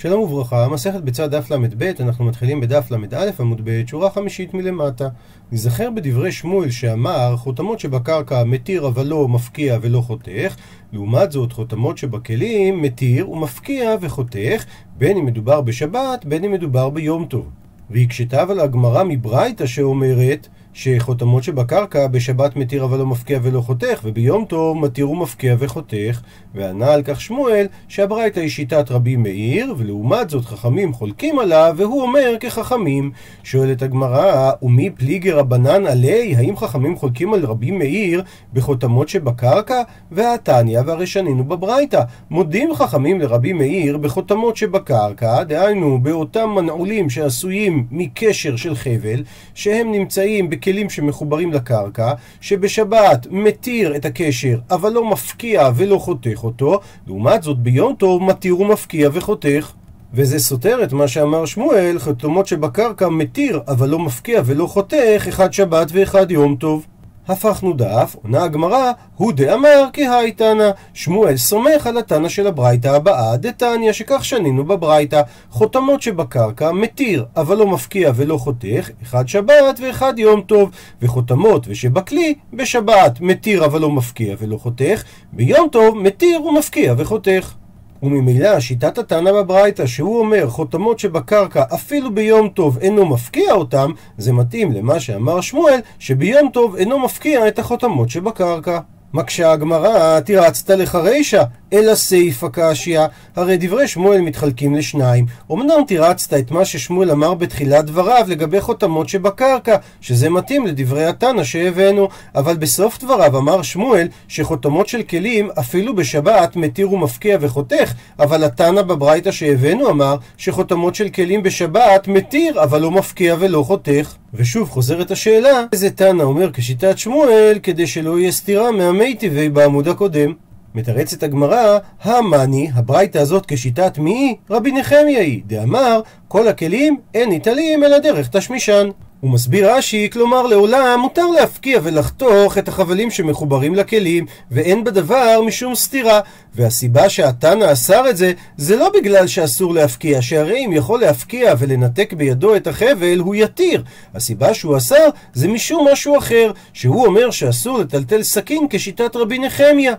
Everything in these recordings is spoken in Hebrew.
שלום וברכה, מסכת בצד דף ל"ב, אנחנו מתחילים בדף ל"א עמוד ב', שורה חמישית מלמטה. נזכר בדברי שמואל שאמר, חותמות שבקרקע מתיר אבל לא מפקיע ולא חותך, לעומת זאת חותמות שבכלים מתיר ומפקיע וחותך, בין אם מדובר בשבת, בין אם מדובר ביום טוב. והקשתה אבל הגמרא מברייתא שאומרת, שחותמות שבקרקע בשבת מתיר אבל לא מפקיע ולא חותך, וביום טוב מתיר ומפקיע וחותך, וענה על כך שמואל שהברייתא היא שיטת רבי מאיר, ולעומת זאת חכמים חולקים עליו, והוא אומר כחכמים. שואלת הגמרא, ומי פליגי רבנן עלי? האם חכמים חולקים על רבי מאיר בחותמות שבקרקע? והתניא והרי שנינו בברייתא. מודים חכמים לרבי מאיר בחותמות שבקרקע, דהיינו באותם מנעולים שעשויים מקשר של חבל, שהם נמצאים בכ... כלים שמחוברים לקרקע, שבשבת מתיר את הקשר, אבל לא מפקיע ולא חותך אותו, לעומת זאת ביום טוב מתיר ומפקיע וחותך. וזה סותר את מה שאמר שמואל, חתומות שבקרקע מתיר, אבל לא מפקיע ולא חותך, אחד שבת ואחד יום טוב. הפכנו דף, עונה הגמרא, הוא דאמר כי היי תנא. שמואל סומך על התנא של הברייתא הבאה, דתניא, שכך שנינו בברייתא. חותמות שבקרקע מתיר, אבל לא מפקיע ולא חותך, אחד שבת ואחד יום טוב. וחותמות ושבכלי, בשבת מתיר אבל לא מפקיע ולא חותך, ביום טוב מתיר ומפקיע וחותך. וממילא שיטת התנא בברייתא שהוא אומר חותמות שבקרקע אפילו ביום טוב אינו מפקיע אותם זה מתאים למה שאמר שמואל שביום טוב אינו מפקיע את החותמות שבקרקע מקשה הגמרא, תירצת לך רישא, אלא סיפא קשיא, הרי דברי שמואל מתחלקים לשניים. אמנם תירצת את מה ששמואל אמר בתחילת דבריו לגבי חותמות שבקרקע, שזה מתאים לדברי התנא שהבאנו, אבל בסוף דבריו אמר שמואל שחותמות של כלים אפילו בשבת מתיר ומפקיע וחותך, אבל התנא בברייתא שהבאנו אמר שחותמות של כלים בשבת מתיר אבל לא מפקיע ולא חותך. ושוב חוזרת השאלה, איזה תנא אומר כשיטת שמואל כדי שלא יהיה סתירה מהמייטיבי בעמוד הקודם. מתרצת הגמרא, המאני, הברייתא הזאת כשיטת מי? רבי נחמיה היא, דאמר, כל הכלים אין ניטלים אלא דרך תשמישן. הוא מסביר רש"י, כלומר לעולם מותר להפקיע ולחתוך את החבלים שמחוברים לכלים, ואין בדבר משום סתירה. והסיבה שהתנא אסר את זה, זה לא בגלל שאסור להפקיע, שהרי אם יכול להפקיע ולנתק בידו את החבל, הוא יתיר. הסיבה שהוא אסר זה משום משהו אחר, שהוא אומר שאסור לטלטל סכין כשיטת רבי נחמיה.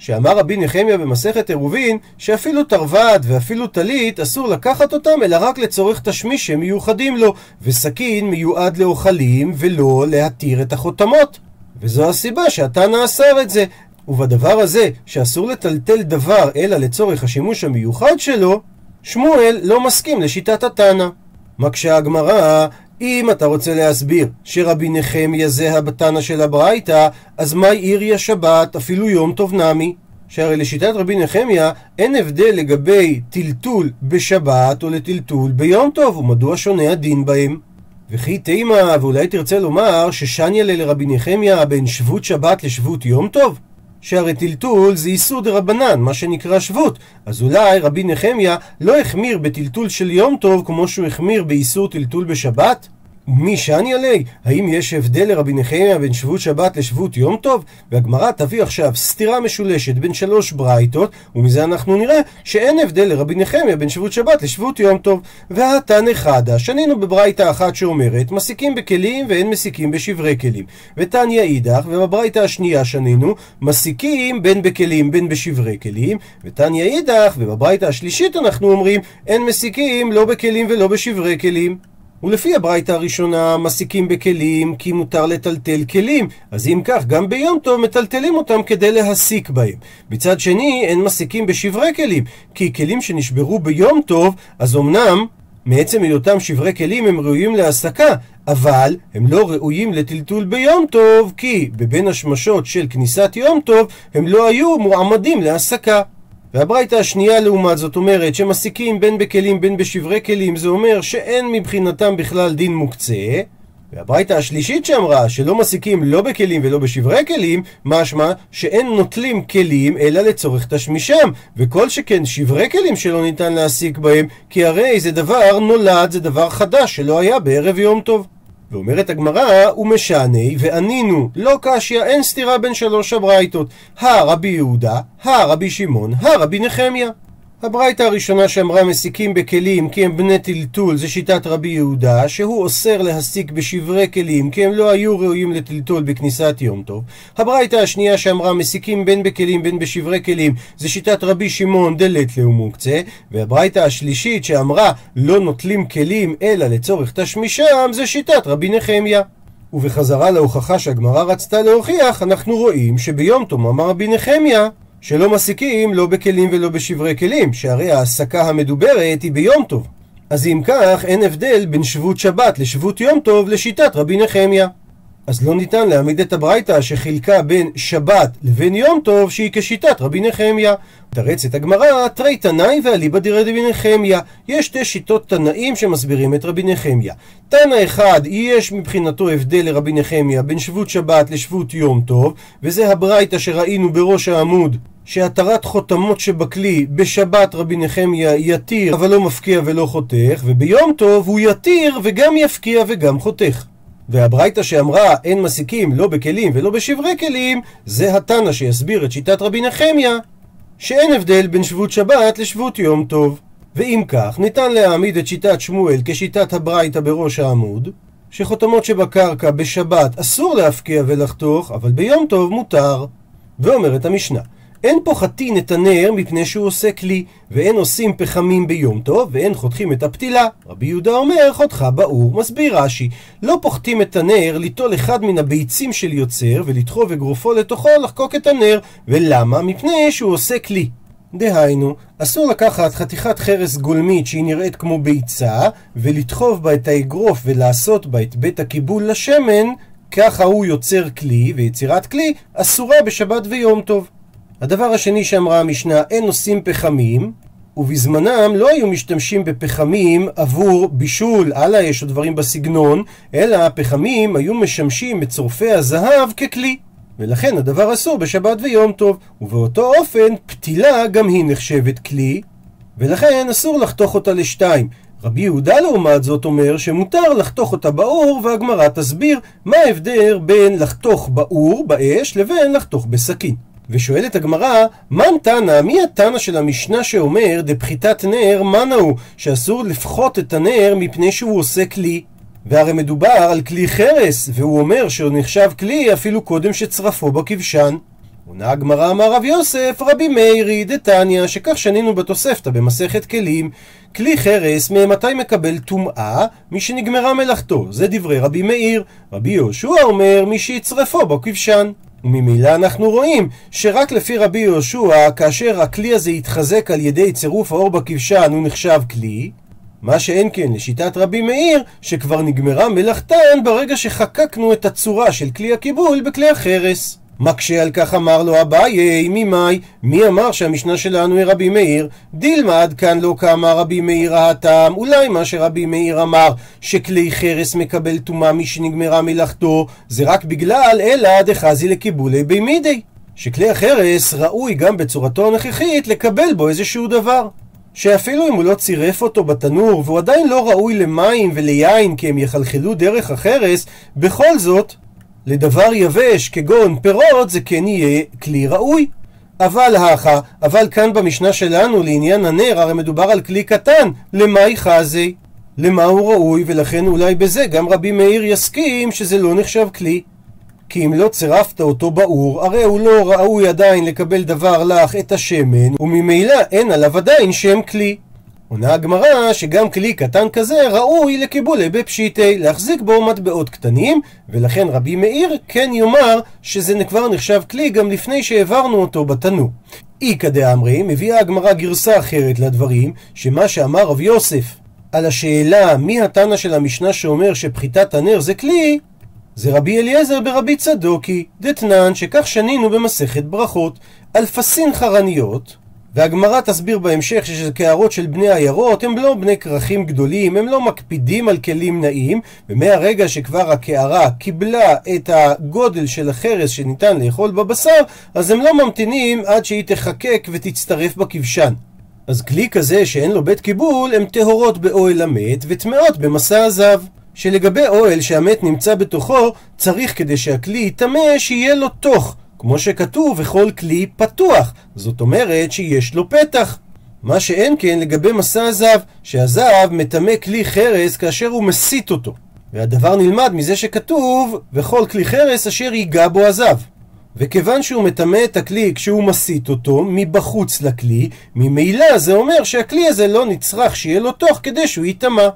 שאמר רבי נחמיה במסכת עירובין, שאפילו תרווד ואפילו טלית אסור לקחת אותם אלא רק לצורך תשמיש שהם מיוחדים לו, וסכין מיועד לאוכלים ולא להתיר את החותמות. וזו הסיבה שהתנא אסר את זה. ובדבר הזה, שאסור לטלטל דבר אלא לצורך השימוש המיוחד שלו, שמואל לא מסכים לשיטת התנא. מקשה הגמרא, אם אתה רוצה להסביר שרבי נחמיה זה הבתנא של הברייתא, אז מה עירי השבת אפילו יום טוב נמי? שהרי לשיטת רבי נחמיה אין הבדל לגבי טלטול בשבת או לטלטול ביום טוב, ומדוע שונה הדין בהם? וכי תימא, ואולי תרצה לומר ששניה לרבי נחמיה בין שבות שבת לשבות יום טוב? שהרי טלטול זה איסור דה רבנן, מה שנקרא שבות. אז אולי רבי נחמיה לא החמיר בטלטול של יום טוב כמו שהוא החמיר באיסור טלטול בשבת? מי שאני עלי? האם יש הבדל לרבי נחמיה בין שבות שבת לשבות יום טוב? והגמרא תביא עכשיו סתירה משולשת בין שלוש ברייתות, ומזה אנחנו נראה שאין הבדל לרבי נחמיה בין שבות שבת לשבות יום טוב. והתנא חדא, שנינו בברייתא אחת שאומרת, מסיקים בכלים ואין מסיקים בשברי כלים. ותניא אידך, ובברייתא השנייה שנינו, מסיקים בין בכלים בין בשברי כלים. ותניא אידך, ובברייתא השלישית אנחנו אומרים, אין מסיקים לא בכלים ולא בשברי כלים. ולפי הברייתא הראשונה מסיקים בכלים כי מותר לטלטל כלים, אז אם כך גם ביום טוב מטלטלים אותם כדי להסיק בהם. מצד שני אין מסיקים בשברי כלים, כי כלים שנשברו ביום טוב, אז אמנם מעצם היותם שברי כלים הם ראויים להסקה, אבל הם לא ראויים לטלטול ביום טוב, כי בבין השמשות של כניסת יום טוב הם לא היו מועמדים להסקה. והברייתא השנייה לעומת זאת אומרת שמסיקים בין בכלים בין בשברי כלים זה אומר שאין מבחינתם בכלל דין מוקצה והברייתא השלישית שאמרה שלא מסיקים לא בכלים ולא בשברי כלים, משמע שאין נוטלים כלים אלא לצורך תשמישם, וכל שכן שברי כלים שלא ניתן להסיק בהם, כי הרי זה דבר נולד, זה דבר חדש שלא היה בערב יום טוב. ואומרת הגמרא, ומשעני וענינו, לא קשיא, אין סתירה בין שלוש הברייתות. הרבי יהודה, הרבי שמעון, הרבי נחמיה. הברייתא הראשונה שאמרה מסיקים בכלים כי הם בני טלטול זה שיטת רבי יהודה שהוא אוסר להסיק בשברי כלים כי הם לא היו ראויים לטלטול בכניסת יום טוב. הברייתא השנייה שאמרה מסיקים בין בכלים בין בשברי כלים זה שיטת רבי שמעון דלת לאו מוקצה והברייתא השלישית שאמרה לא נוטלים כלים אלא לצורך תשמישם זה שיטת רבי נחמיה. ובחזרה להוכחה שהגמרא רצתה להוכיח אנחנו רואים שביום טוב אמר רבי נחמיה שלא מסיקים לא בכלים ולא בשברי כלים, שהרי ההעסקה המדוברת היא ביום טוב. אז אם כך, אין הבדל בין שבות שבת לשבות יום טוב לשיטת רבי נחמיה. אז לא ניתן להעמיד את הברייתא שחילקה בין שבת לבין יום טוב שהיא כשיטת רבי נחמיה. תרץ את הגמרא, תרי תנאי ואליבא דירא דבי נחמיה. יש שתי שיטות תנאים שמסבירים את רבי נחמיה. תנא אחד, יש מבחינתו הבדל לרבי נחמיה בין שבות שבת לשבות יום טוב, וזה הברייתא שראינו בראש העמוד שהתרת חותמות שבכלי בשבת רבי נחמיה יתיר אבל לא מפקיע ולא חותך וביום טוב הוא יתיר וגם יפקיע וגם חותך והברייתא שאמרה אין מסיקים לא בכלים ולא בשברי כלים זה התנא שיסביר את שיטת רבי נחמיה שאין הבדל בין שבות שבת לשבות יום טוב. ואם כך ניתן להעמיד את שיטת שמואל כשיטת הברייתא בראש העמוד שחותמות שבקרקע בשבת אסור להפקיע ולחתוך אבל ביום טוב מותר ואומרת המשנה אין פוחתין את הנר מפני שהוא עושה כלי, ואין עושים פחמים ביום טוב, ואין חותכים את הפתילה. רבי יהודה אומר, חותכה באור. מסביר רש"י, לא פוחתים את הנר ליטול אחד מן הביצים של יוצר, ולדחוב אגרופו לתוכו לחקוק את הנר. ולמה? מפני שהוא עושה כלי. דהיינו, אסור לקחת חתיכת חרס גולמית שהיא נראית כמו ביצה, ולדחוב בה את האגרוף ולעשות בה את בית הקיבול לשמן, ככה הוא יוצר כלי, ויצירת כלי אסורה בשבת ויום טוב. הדבר השני שאמרה המשנה, אין עושים פחמים, ובזמנם לא היו משתמשים בפחמים עבור בישול על האש או דברים בסגנון, אלא הפחמים היו משמשים בצורפי הזהב ככלי. ולכן הדבר אסור בשבת ויום טוב, ובאותו אופן פתילה גם היא נחשבת כלי, ולכן אסור לחתוך אותה לשתיים. רבי יהודה לעומת זאת אומר שמותר לחתוך אותה באור, והגמרא תסביר מה ההבדל בין לחתוך באור, באש, לבין לחתוך בסכין. ושואלת הגמרא, מן תנא, מי התנא של המשנה שאומר, דפחיתת נר, מנה הוא, שאסור לפחות את הנר מפני שהוא עושה כלי? והרי מדובר על כלי חרס, והוא אומר שהוא נחשב כלי אפילו קודם שצרפו בכבשן. עונה הגמרא אמר רב יוסף, רבי מאירי דתניא, שכך שנינו בתוספתא במסכת כלים, כלי חרס ממתי מקבל טומאה? מי שנגמרה מלאכתו, זה דברי רבי מאיר. רבי יהושע אומר, מי שיצרפו בכבשן. וממילא אנחנו רואים שרק לפי רבי יהושע, כאשר הכלי הזה יתחזק על ידי צירוף האור בכבשן, הוא נחשב כלי. מה שאין כן לשיטת רבי מאיר, שכבר נגמרה מלאכתן ברגע שחקקנו את הצורה של כלי הקיבול בכלי החרס. מקשה על כך אמר לו אביי, ממאי, מי אמר שהמשנה שלנו היא רבי מאיר? דילמד כאן לא כאמר רבי מאיר האטם, אולי מה שרבי מאיר אמר, שכלי חרס מקבל טומאה משנגמרה מלאכתו, זה רק בגלל אלא דחזי לקיבולי בימידי. שכלי החרס ראוי גם בצורתו הנוכחית לקבל בו איזשהו דבר. שאפילו אם הוא לא צירף אותו בתנור והוא עדיין לא ראוי למים וליין כי הם יחלחלו דרך החרס, בכל זאת לדבר יבש כגון פירות זה כן יהיה כלי ראוי. אבל האחה, אבל כאן במשנה שלנו לעניין הנר הרי מדובר על כלי קטן, למאי חזי? למה הוא ראוי ולכן אולי בזה גם רבי מאיר יסכים שזה לא נחשב כלי. כי אם לא צירפת אותו באור, הרי הוא לא ראוי עדיין לקבל דבר לך את השמן, וממילא אין עליו עדיין שם כלי. עונה הגמרא שגם כלי קטן כזה ראוי לקיבולי בפשיטי, להחזיק בו מטבעות קטנים, ולכן רבי מאיר כן יאמר שזה כבר נחשב כלי גם לפני שהעברנו אותו בתנור. איכא דאמרי, מביאה הגמרא גרסה אחרת לדברים, שמה שאמר רב יוסף על השאלה מי התנא של המשנה שאומר שפחיתת הנר זה כלי, זה רבי אליעזר ברבי צדוקי, דתנן שכך שנינו במסכת ברכות, אלפסין חרניות, והגמרא תסביר בהמשך שזה קערות של בני עיירות, הם לא בני כרכים גדולים, הם לא מקפידים על כלים נעים, ומהרגע שכבר הקערה קיבלה את הגודל של החרס שניתן לאכול בבשר, אז הם לא ממתינים עד שהיא תחקק ותצטרף בכבשן. אז כלי כזה שאין לו בית קיבול, הם טהורות באוהל המת וטמאות במסע הזב. שלגבי אוהל שהמת נמצא בתוכו, צריך כדי שהכלי יטמא שיהיה לו תוך. כמו שכתוב, וכל כלי פתוח. זאת אומרת שיש לו פתח. מה שאין כן לגבי מסע הזהב, שהזהב מטמא כלי חרס כאשר הוא מסית אותו. והדבר נלמד מזה שכתוב, וכל כלי חרס אשר ייגע בו הזהב. וכיוון שהוא מטמא את הכלי כשהוא מסית אותו מבחוץ לכלי, ממילא זה אומר שהכלי הזה לא נצרך שיהיה לו תוך כדי שהוא ייטמע.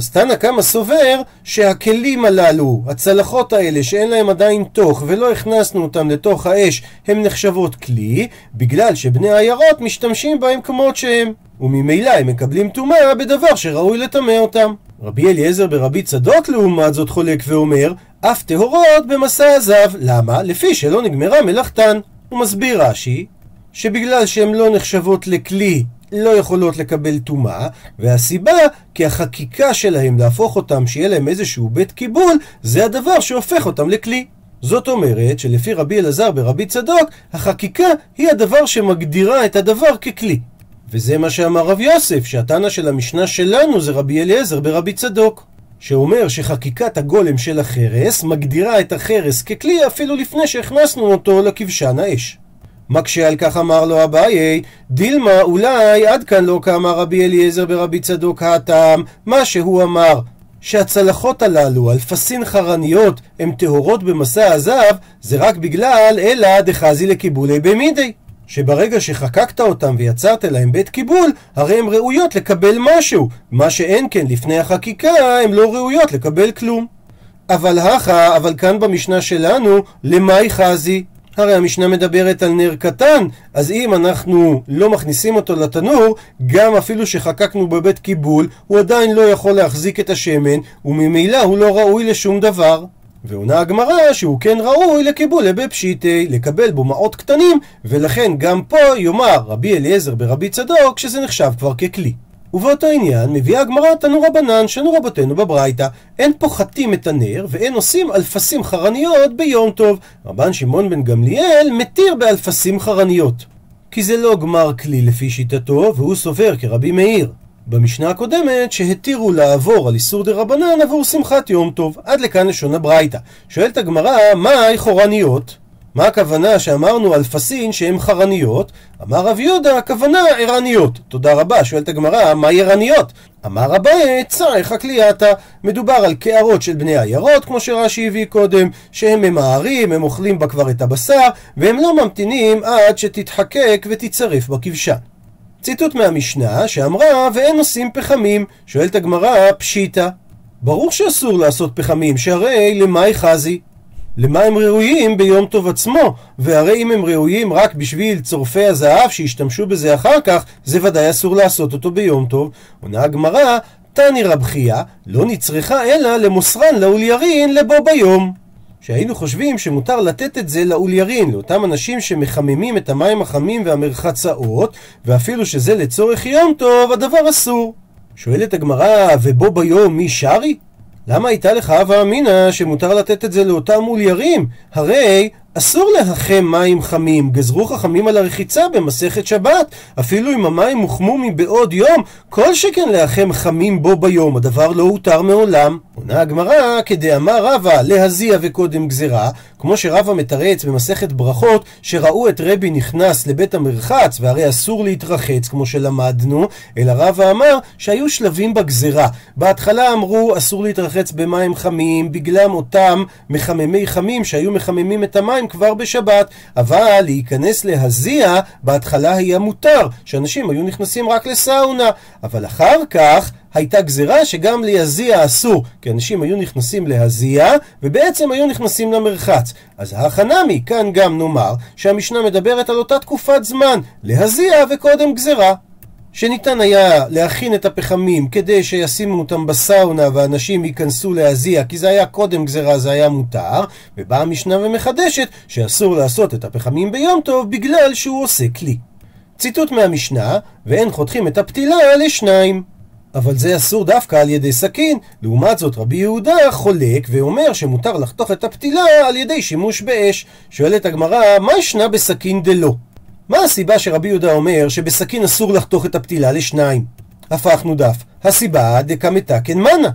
אז תנא קמא סובר שהכלים הללו, הצלחות האלה שאין להם עדיין תוך ולא הכנסנו אותם לתוך האש, הן נחשבות כלי, בגלל שבני עיירות משתמשים בהם כמות שהם. וממילא הם מקבלים טומאה בדבר שראוי לטמא אותם. רבי אליעזר ברבי צדוק לעומת זאת חולק ואומר, אף טהורות במסע הזב. למה? לפי שלא נגמרה מלאכתן. הוא מסביר רש"י, שבגלל שהן לא נחשבות לכלי לא יכולות לקבל טומאה, והסיבה כי החקיקה שלהם להפוך אותם שיהיה להם איזשהו בית קיבול, זה הדבר שהופך אותם לכלי. זאת אומרת שלפי רבי אלעזר ברבי צדוק, החקיקה היא הדבר שמגדירה את הדבר ככלי. וזה מה שאמר רב יוסף, שהתנא של המשנה שלנו זה רבי אליעזר ברבי צדוק. שאומר שחקיקת הגולם של החרס מגדירה את החרס ככלי אפילו לפני שהכנסנו אותו לכבשן האש. מקשה על כך אמר לו אביי, דילמה אולי עד כאן לא כאמר רבי אליעזר ברבי צדוק הטעם, מה שהוא אמר, שהצלחות הללו, אלפסין חרניות, הן טהורות במסע הזהב, זה רק בגלל אלא דחזי לקיבולי במידי. שברגע שחקקת אותם ויצרת להם בית קיבול, הרי הן ראויות לקבל משהו, מה שאין כן לפני החקיקה, הן לא ראויות לקבל כלום. אבל הכה, אבל כאן במשנה שלנו, למאי חזי? הרי המשנה מדברת על נר קטן, אז אם אנחנו לא מכניסים אותו לתנור, גם אפילו שחקקנו בבית קיבול, הוא עדיין לא יכול להחזיק את השמן, וממילא הוא לא ראוי לשום דבר. ועונה הגמרא שהוא כן ראוי לקיבולי בפשיטי, לקבל בו מעות קטנים, ולכן גם פה יאמר רבי אליעזר ברבי צדוק שזה נחשב כבר ככלי. ובאותו עניין מביאה הגמרא תנו רבנן שנו רבותינו בברייתא אין פוחתים את הנר ואין עושים אלפסים חרניות ביום טוב. רבן שמעון בן גמליאל מתיר באלפסים חרניות. כי זה לא גמר כלי לפי שיטתו והוא סובר כרבי מאיר. במשנה הקודמת שהתירו לעבור על איסור דה רבנן עבור שמחת יום טוב. עד לכאן לשון הברייתא. שואלת הגמרא מהי חורניות? מה הכוונה שאמרנו על פסין שהן חרניות? אמר רב יהודה, הכוונה ערניות. תודה רבה, שואלת הגמרא, מהי ערניות? אמר אביי, צריך הקליאתה. מדובר על קערות של בני עיירות, כמו שרש"י הביא קודם, שהם ממהרים, הם אוכלים בה כבר את הבשר, והם לא ממתינים עד שתתחקק ותצרף בכבשן. ציטוט מהמשנה שאמרה, ואין עושים פחמים. שואלת הגמרא, פשיטא. ברור שאסור לעשות פחמים, שהרי למאי חזי? למה הם ראויים ביום טוב עצמו? והרי אם הם ראויים רק בשביל צורפי הזהב שישתמשו בזה אחר כך, זה ודאי אסור לעשות אותו ביום טוב. עונה הגמרא, תני רב חייא, לא נצרכה אלא למוסרן לאוליירין לבו ביום. שהיינו חושבים שמותר לתת את זה לאוליירין, לאותם אנשים שמחממים את המים החמים והמרחצאות, ואפילו שזה לצורך יום טוב, הדבר אסור. שואלת הגמרא, ובו ביום מי שרי? למה הייתה לך הווה אמינא שמותר לתת את זה לאותם מוליירים? הרי אסור להחם מים חמים, גזרו חכמים על הרחיצה במסכת שבת, אפילו אם המים הוחמו מבעוד יום, כל שכן להחם חמים בו ביום, הדבר לא הותר מעולם. עונה הגמרא, כדאמר רבא להזיע וקודם גזרה, כמו שרבא מתרץ במסכת ברכות, שראו את רבי נכנס לבית המרחץ, והרי אסור להתרחץ, כמו שלמדנו, אלא רבא אמר שהיו שלבים בגזרה. בהתחלה אמרו אסור להתרחץ במים חמים, בגלל אותם מחממי חמים שהיו מחממים את המים כבר בשבת, אבל להיכנס להזיע, בהתחלה היה מותר, שאנשים היו נכנסים רק לסאונה, אבל אחר כך הייתה גזירה שגם ליזיע אסור, כי אנשים היו נכנסים להזיע, ובעצם היו נכנסים למרחץ. אז ההכנה מכאן גם נאמר שהמשנה מדברת על אותה תקופת זמן, להזיע וקודם גזירה. שניתן היה להכין את הפחמים כדי שישימו אותם בסאונה ואנשים ייכנסו להזיע כי זה היה קודם גזירה זה היה מותר ובאה המשנה ומחדשת שאסור לעשות את הפחמים ביום טוב בגלל שהוא עושה כלי. ציטוט מהמשנה ואין חותכים את הפתילה לשניים אבל זה אסור דווקא על ידי סכין. לעומת זאת רבי יהודה חולק ואומר שמותר לחתוך את הפתילה על ידי שימוש באש. שואלת הגמרא, מה ישנה בסכין דלא? מה הסיבה שרבי יהודה אומר שבסכין אסור לחתוך את הפתילה לשניים? הפכנו דף. הסיבה דקמתקן מנה.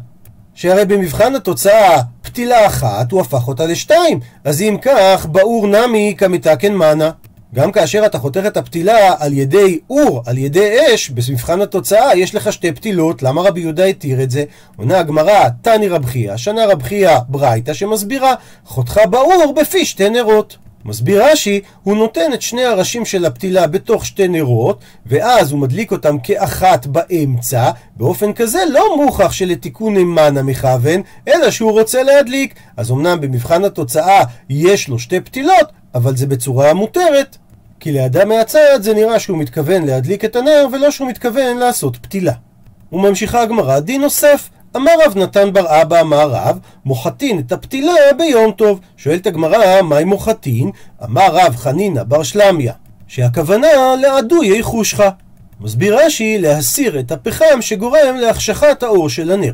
שהרי במבחן התוצאה פתילה אחת הוא הפך אותה לשתיים. אז אם כך, באור נמי כמתקן מנה. גם כאשר אתה חותך את הפתילה על ידי אור, על ידי אש, במבחן התוצאה יש לך שתי פתילות, למה רבי יהודה התיר את זה? עונה הגמרא, תני רב חייא, שנה רב חייא ברייתא שמסבירה, חותכה באור בפי שתי נרות. מסביר רש"י, הוא נותן את שני הראשים של הפתילה בתוך שתי נרות, ואז הוא מדליק אותם כאחת באמצע, באופן כזה לא מוכח שלתיקון נאמן המכוון, אלא שהוא רוצה להדליק. אז אמנם במבחן התוצאה יש לו שתי פתילות, אבל זה בצורה מותרת. כי לאדם מהצד זה נראה שהוא מתכוון להדליק את הנר, ולא שהוא מתכוון לעשות פתילה. וממשיכה הגמרא, דין נוסף, אמר רב נתן בר אבא אמר רב, מוחתין את הפתילה ביום טוב. שואלת הגמרא, מהי מוחתין? אמר רב חנינא בר שלמיה, שהכוונה לעדויי חושך. מסביר רש"י להסיר את הפחם שגורם להחשכת האור של הנר.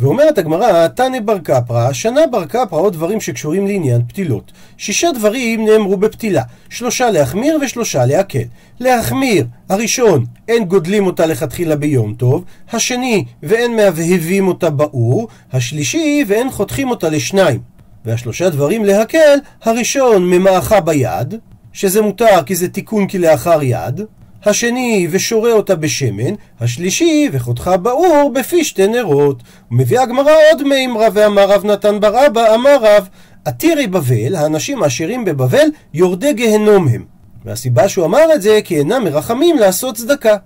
ואומרת הגמרא, תנא בר קפרא, שנה בר קפרא עוד דברים שקשורים לעניין פתילות. שישה דברים נאמרו בפתילה, שלושה להחמיר ושלושה להקל. להחמיר, הראשון, אין גודלים אותה לכתחילה ביום טוב, השני, ואין מהבהבים אותה באור, השלישי, ואין חותכים אותה לשניים. והשלושה דברים להקל, הראשון, ממעכה ביד, שזה מותר כי זה תיקון כלאחר יד, השני ושורה אותה בשמן, השלישי וחותכה באור בפי שתי נרות. ומביאה הגמרא עוד מימרה ואמר רב נתן בר אבא אמר רב עתירי בבל, האנשים העשירים בבבל, יורדי גהנום הם. והסיבה שהוא אמר את זה כי אינם מרחמים לעשות צדקה.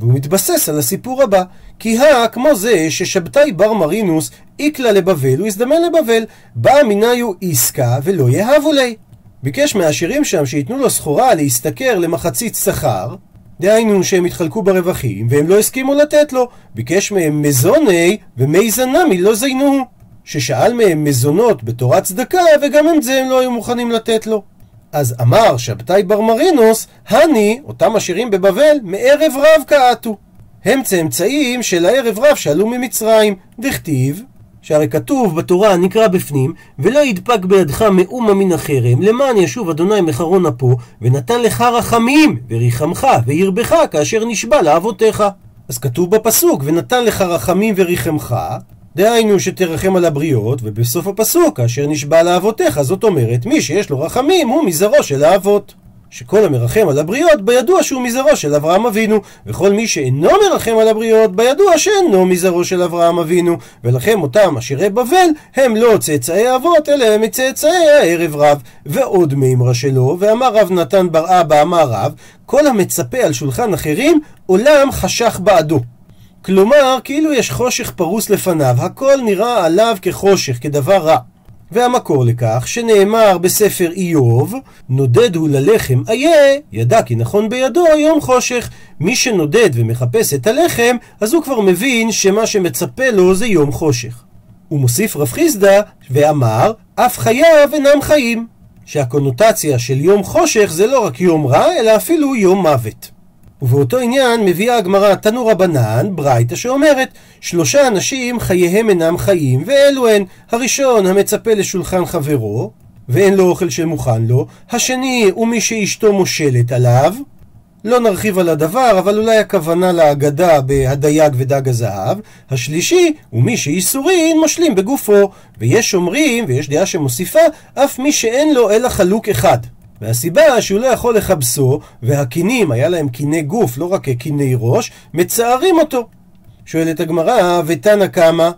והוא מתבסס על הסיפור הבא, כי הא כמו זה ששבתאי בר מרינוס איקלה לבבל, הוא הזדמן לבבל, בא מניו עסקה ולא יהבו לי. ביקש מהעשירים שם שייתנו לו סחורה להשתכר למחצית שכר, דהיינו שהם התחלקו ברווחים, והם לא הסכימו לתת לו. ביקש מהם מזוני, ומי זנמי לא זיינו. ששאל מהם מזונות בתורת צדקה, וגם את זה הם לא היו מוכנים לתת לו. אז אמר שבתאי בר מרינוס, הני, אותם עשירים בבבל, מערב רב קעתו. הם צאמצאים של הערב רב שעלו ממצרים. דכתיב, שהרי כתוב בתורה, נקרא בפנים, ולא ידפק בידך מאומה מן החרם, למען ישוב אדוני מחרון אפו, ונתן לך רחמים, וריחמך, וירבך, כאשר נשבע לאבותיך. אז כתוב בפסוק, ונתן לך רחמים וריחמך, דהיינו שתרחם על הבריות, ובסוף הפסוק, כאשר נשבע לאבותיך, זאת אומרת, מי שיש לו רחמים הוא מזרעו של האבות. שכל המרחם על הבריות, בידוע שהוא מזרעו של אברהם אבינו, וכל מי שאינו מרחם על הבריות, בידוע שאינו מזרעו של אברהם אבינו, ולכם אותם עשירי בבל, הם לא צאצאי אבות, אלא הם מצאצאי הערב רב. ועוד מימרה שלו, ואמר רב נתן בר אבא אמר רב, כל המצפה על שולחן אחרים, עולם חשך בעדו. כלומר, כאילו יש חושך פרוס לפניו, הכל נראה עליו כחושך, כדבר רע. והמקור לכך שנאמר בספר איוב, נודד הוא ללחם איה, ידע כי נכון בידו יום חושך. מי שנודד ומחפש את הלחם, אז הוא כבר מבין שמה שמצפה לו זה יום חושך. הוא מוסיף רב חיסדא ואמר, אף חייו אינם חיים. שהקונוטציה של יום חושך זה לא רק יום רע, אלא אפילו יום מוות. ובאותו עניין מביאה הגמרא תנו רבנן, ברייתא שאומרת שלושה אנשים חייהם אינם חיים, ואלו הן הראשון המצפה לשולחן חברו, ואין לו אוכל שמוכן לו, השני הוא מי שאשתו מושלת עליו, לא נרחיב על הדבר, אבל אולי הכוונה להגדה בהדייג ודג הזהב. השלישי הוא מי שאיסורין משלים בגופו. ויש אומרים, ויש דעה שמוסיפה, אף מי שאין לו אלא חלוק אחד. והסיבה שהוא לא יכול לכבסו, והקינים, היה להם קיני גוף, לא רק קיני ראש, מצערים אותו. שואלת הגמרא, ותנא קמא,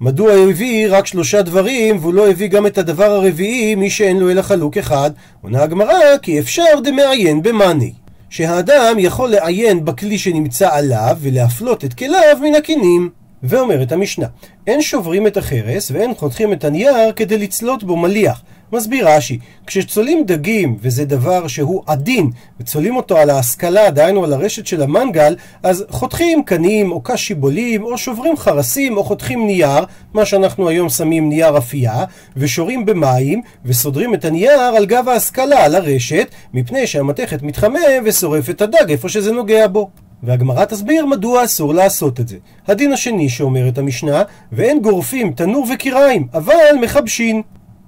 מדוע הביא רק שלושה דברים, והוא לא הביא גם את הדבר הרביעי, מי שאין לו אלא חלוק אחד? עונה הגמרא, כי אפשר דמעיין במאני. שהאדם יכול לעיין בכלי שנמצא עליו, ולהפלות את כליו מן הקינים. ואומרת המשנה, אין שוברים את החרס ואין חותכים את הנייר כדי לצלות בו מליח. מסביר רש"י, כשצולים דגים, וזה דבר שהוא עדין, וצולים אותו על ההשכלה, דהיינו על הרשת של המנגל, אז חותכים קנים, או קש שיבולים, או שוברים חרסים, או חותכים נייר, מה שאנחנו היום שמים נייר אפייה, ושורים במים, וסודרים את הנייר על גב ההשכלה, על הרשת, מפני שהמתכת מתחמם ושורף את הדג איפה שזה נוגע בו. והגמרא תסביר מדוע אסור לעשות את זה. הדין השני שאומרת המשנה, ואין גורפים תנור וקיריים, אבל מחבשין.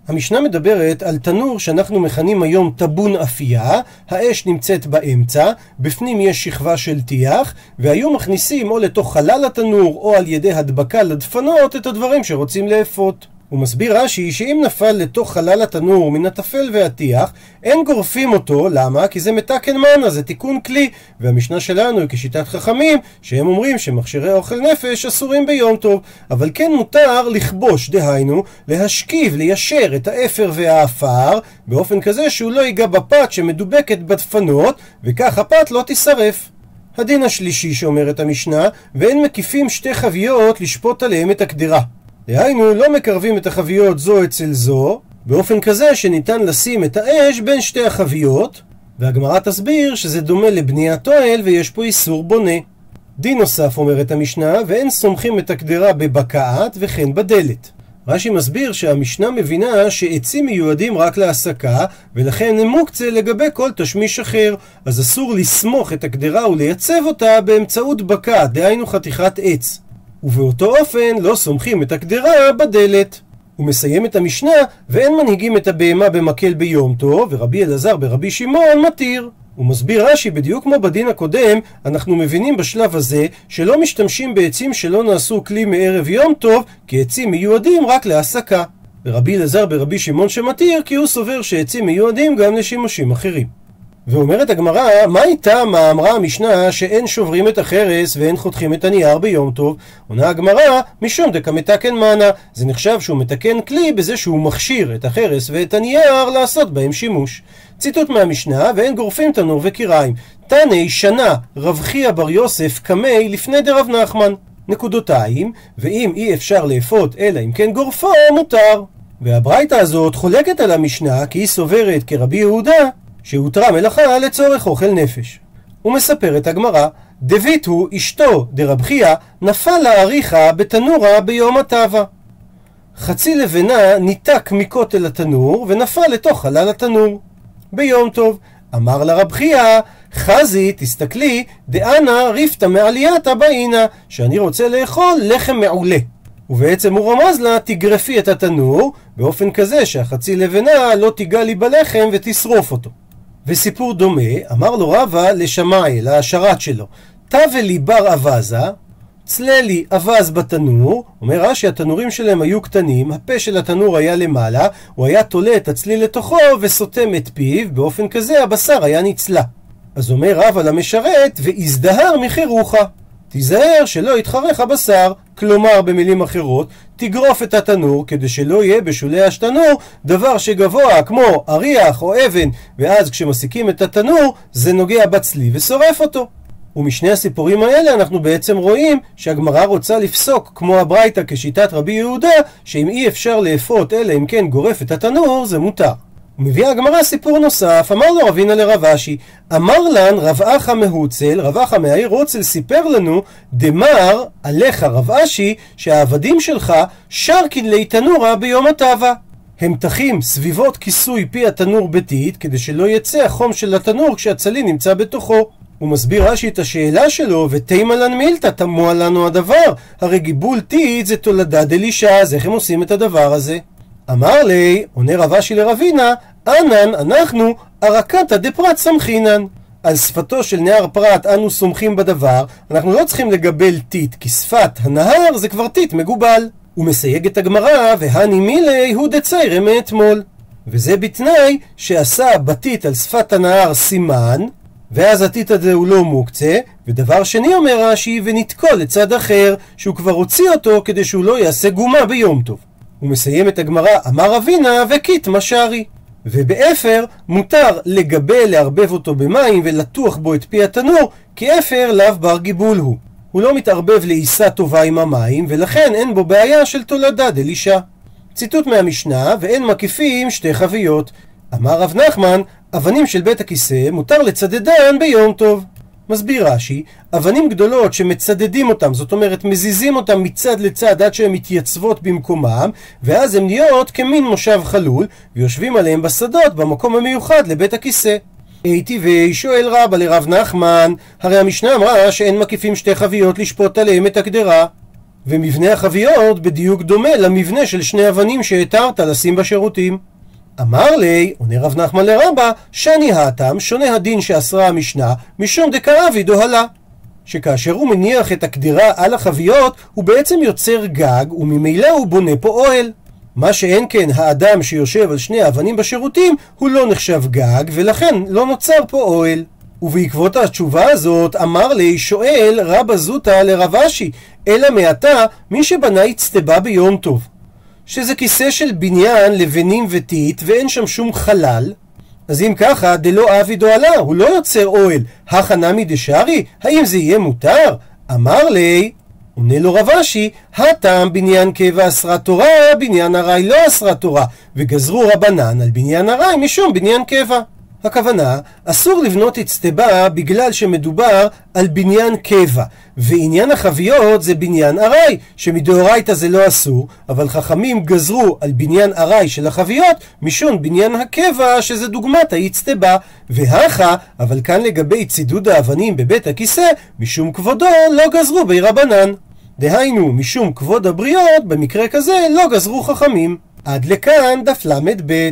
המשנה מדברת על תנור שאנחנו מכנים היום טבון אפייה, האש נמצאת באמצע, בפנים יש שכבה של טיח, והיו מכניסים או לתוך חלל התנור או על ידי הדבקה לדפנות את הדברים שרוצים לאפות. הוא מסביר רש"י שאם נפל לתוך חלל התנור מן הטפל והטיח, אין גורפים אותו, למה? כי זה מתקן מנה, זה תיקון כלי. והמשנה שלנו היא כשיטת חכמים, שהם אומרים שמכשירי אוכל נפש אסורים ביום טוב. אבל כן מותר לכבוש, דהיינו, להשכיב, ליישר את האפר והעפר, באופן כזה שהוא לא ייגע בפת שמדובקת בדפנות, וכך הפת לא תישרף. הדין השלישי שאומרת המשנה, ואין מקיפים שתי חביות לשפוט עליהם את הקדרה. דהיינו, לא מקרבים את החביות זו אצל זו, באופן כזה שניתן לשים את האש בין שתי החביות, והגמרא תסביר שזה דומה לבניית אוהל ויש פה איסור בונה. דין נוסף אומרת המשנה, ואין סומכים את הקדרה בבקעת וכן בדלת. רש"י מסביר שהמשנה מבינה שעצים מיועדים רק להסקה, ולכן הם מוקצה לגבי כל תשמיש אחר, אז אסור לסמוך את הקדרה ולייצב אותה באמצעות בקע, דהיינו חתיכת עץ. ובאותו אופן לא סומכים את הקדרה בדלת. הוא מסיים את המשנה, ואין מנהיגים את הבהמה במקל ביום טוב, ורבי אלעזר ברבי שמעון מתיר. הוא מסביר רש"י, בדיוק כמו בדין הקודם, אנחנו מבינים בשלב הזה שלא משתמשים בעצים שלא נעשו כלי מערב יום טוב, כי עצים מיועדים רק להסקה. ורבי אלעזר ברבי שמעון שמתיר, כי הוא סובר שעצים מיועדים גם לשימושים אחרים. ואומרת הגמרא, מה איתה מה אמרה המשנה שאין שוברים את החרס ואין חותכים את הנייר ביום טוב? עונה הגמרא, משום דקה מתקן מנה. זה נחשב שהוא מתקן כלי בזה שהוא מכשיר את החרס ואת הנייר לעשות בהם שימוש. ציטוט מהמשנה, ואין גורפים תנור וקיריים. תנא שנה רב חייא בר יוסף קמי לפני דרב נחמן. נקודותיים, ואם אי אפשר לאפות אלא אם כן גורפו, מותר. והברייתא הזאת חולקת על המשנה כי היא סוברת כרבי יהודה שהותרה מלאכה לצורך אוכל נפש. ומספרת הגמרא, דבית הוא אשתו דרב חייא נפל לאריכה בתנורה ביום הטבה. חצי לבנה ניתק מכותל התנור ונפל לתוך חלל התנור. ביום טוב, אמר לרב חייא, חזי, תסתכלי, דאנה ריפתא מעלייתא באינה, שאני רוצה לאכול לחם מעולה. ובעצם הוא רמז לה, תגרפי את התנור, באופן כזה שהחצי לבנה לא תיגע לי בלחם ותשרוף אותו. וסיפור דומה, אמר לו רבא לשמאי, להשרת שלו, תבלי בר אבזה, צללי אבז בתנור, אומר רש"י, התנורים שלהם היו קטנים, הפה של התנור היה למעלה, הוא היה תולה את הצליל לתוכו וסותם את פיו, באופן כזה הבשר היה נצלה. אז אומר רבא למשרת, והזדהר מחירוכה. תיזהר שלא יתחרך הבשר, כלומר במילים אחרות, תגרוף את התנור כדי שלא יהיה בשולי השתנור דבר שגבוה כמו אריח או אבן ואז כשמסיקים את התנור זה נוגע בצלי ושורף אותו. ומשני הסיפורים האלה אנחנו בעצם רואים שהגמרא רוצה לפסוק כמו הברייתא כשיטת רבי יהודה שאם אי אפשר לאפות אלא אם כן גורף את התנור זה מותר. ומביאה הגמרא סיפור נוסף, אמר לו רבינה לרב אשי, אמר לן רב אחא מהוצל, רב אחא מהעיר רוצל סיפר לנו, דמר עליך רב אשי, שהעבדים שלך שרקין לי תנורה ביום הטבה. הם תחים סביבות כיסוי פי התנור ביתית, כדי שלא יצא החום של התנור כשהצלי נמצא בתוכו. הוא מסביר רש"י את השאלה שלו, ותימא לן מילתא, תמוה לנו הדבר. הרי גיבול טיט זה תולדה דלישה, אז איך הם עושים את הדבר הזה? אמר לי, עונה רב אשי לרבינה, אנן, אנחנו, ארקתא דפרט סמכינן. על שפתו של נהר פרת אנו סומכים בדבר, אנחנו לא צריכים לגבל טיט, כי שפת הנהר זה כבר טיט מגובל. ומסייגת הגמרא, והני מילי הוא דצייריה מאתמול. וזה בתנאי שעשה בטיט על שפת הנהר סימן, ואז הטיט הזה הוא לא מוקצה, ודבר שני אומר רש"י, ונתקו לצד אחר, שהוא כבר הוציא אותו כדי שהוא לא יעשה גומה ביום טוב. ומסיימת הגמרא, אמר רבינא וקיטמא שרי. ובאפר מותר לגבל, לערבב אותו במים ולטוח בו את פי התנור, כי אפר לאו בר גיבול הוא. הוא לא מתערבב לעיסה טובה עם המים, ולכן אין בו בעיה של תולדה דלישה. ציטוט מהמשנה, ואין מקיפים שתי חביות. אמר רב נחמן, אבנים של בית הכיסא מותר לצדדן ביום טוב. מסביר רש"י, אבנים גדולות שמצדדים אותם, זאת אומרת מזיזים אותם מצד לצד עד שהן מתייצבות במקומם, ואז הן נהיות כמין מושב חלול, ויושבים עליהם בשדות במקום המיוחד לבית הכיסא. היטיבי שואל רבא לרב נחמן, הרי המשנה אמרה שאין מקיפים שתי חביות לשפוט עליהם את הקדרה. ומבנה החביות בדיוק דומה למבנה של שני אבנים שהתרת לשים בשירותים. אמר לי, עונה רב נחמן לרבה, שני האטם, שונה הדין שאסרה המשנה, משום דקרבי דוהלה. שכאשר הוא מניח את הקדירה על החביות, הוא בעצם יוצר גג, וממילא הוא בונה פה אוהל. מה שאין כן האדם שיושב על שני האבנים בשירותים הוא לא נחשב גג ולכן לא נוצר פה אוהל. ובעקבות התשובה הזאת אמר לי שואל רבא זוטא לרב אשי אלא מעתה מי שבנה אצטבה ביום טוב שזה כיסא של בניין לבנים וטיט ואין שם שום חלל אז אם ככה דלא אבי דועלה הוא לא יוצר אוהל הכא נמי דשארי האם זה יהיה מותר? אמר לי עונה לו רב אשי, הטעם בניין קבע אסרה תורה, בניין ארעי לא אסרה תורה, וגזרו רבנן על בניין ארעי משום בניין קבע. הכוונה, אסור לבנות אצטבה בגלל שמדובר על בניין קבע, ועניין החביות זה בניין ארעי, שמדאורייתא זה לא אסור, אבל חכמים גזרו על בניין ארעי של החביות משום בניין הקבע שזה דוגמת האצטבה, והכה, אבל כאן לגבי צידוד האבנים בבית הכיסא, משום כבודו לא גזרו בי רבנן. דהיינו, משום כבוד הבריות, במקרה כזה לא גזרו חכמים. עד לכאן דף ל"ב.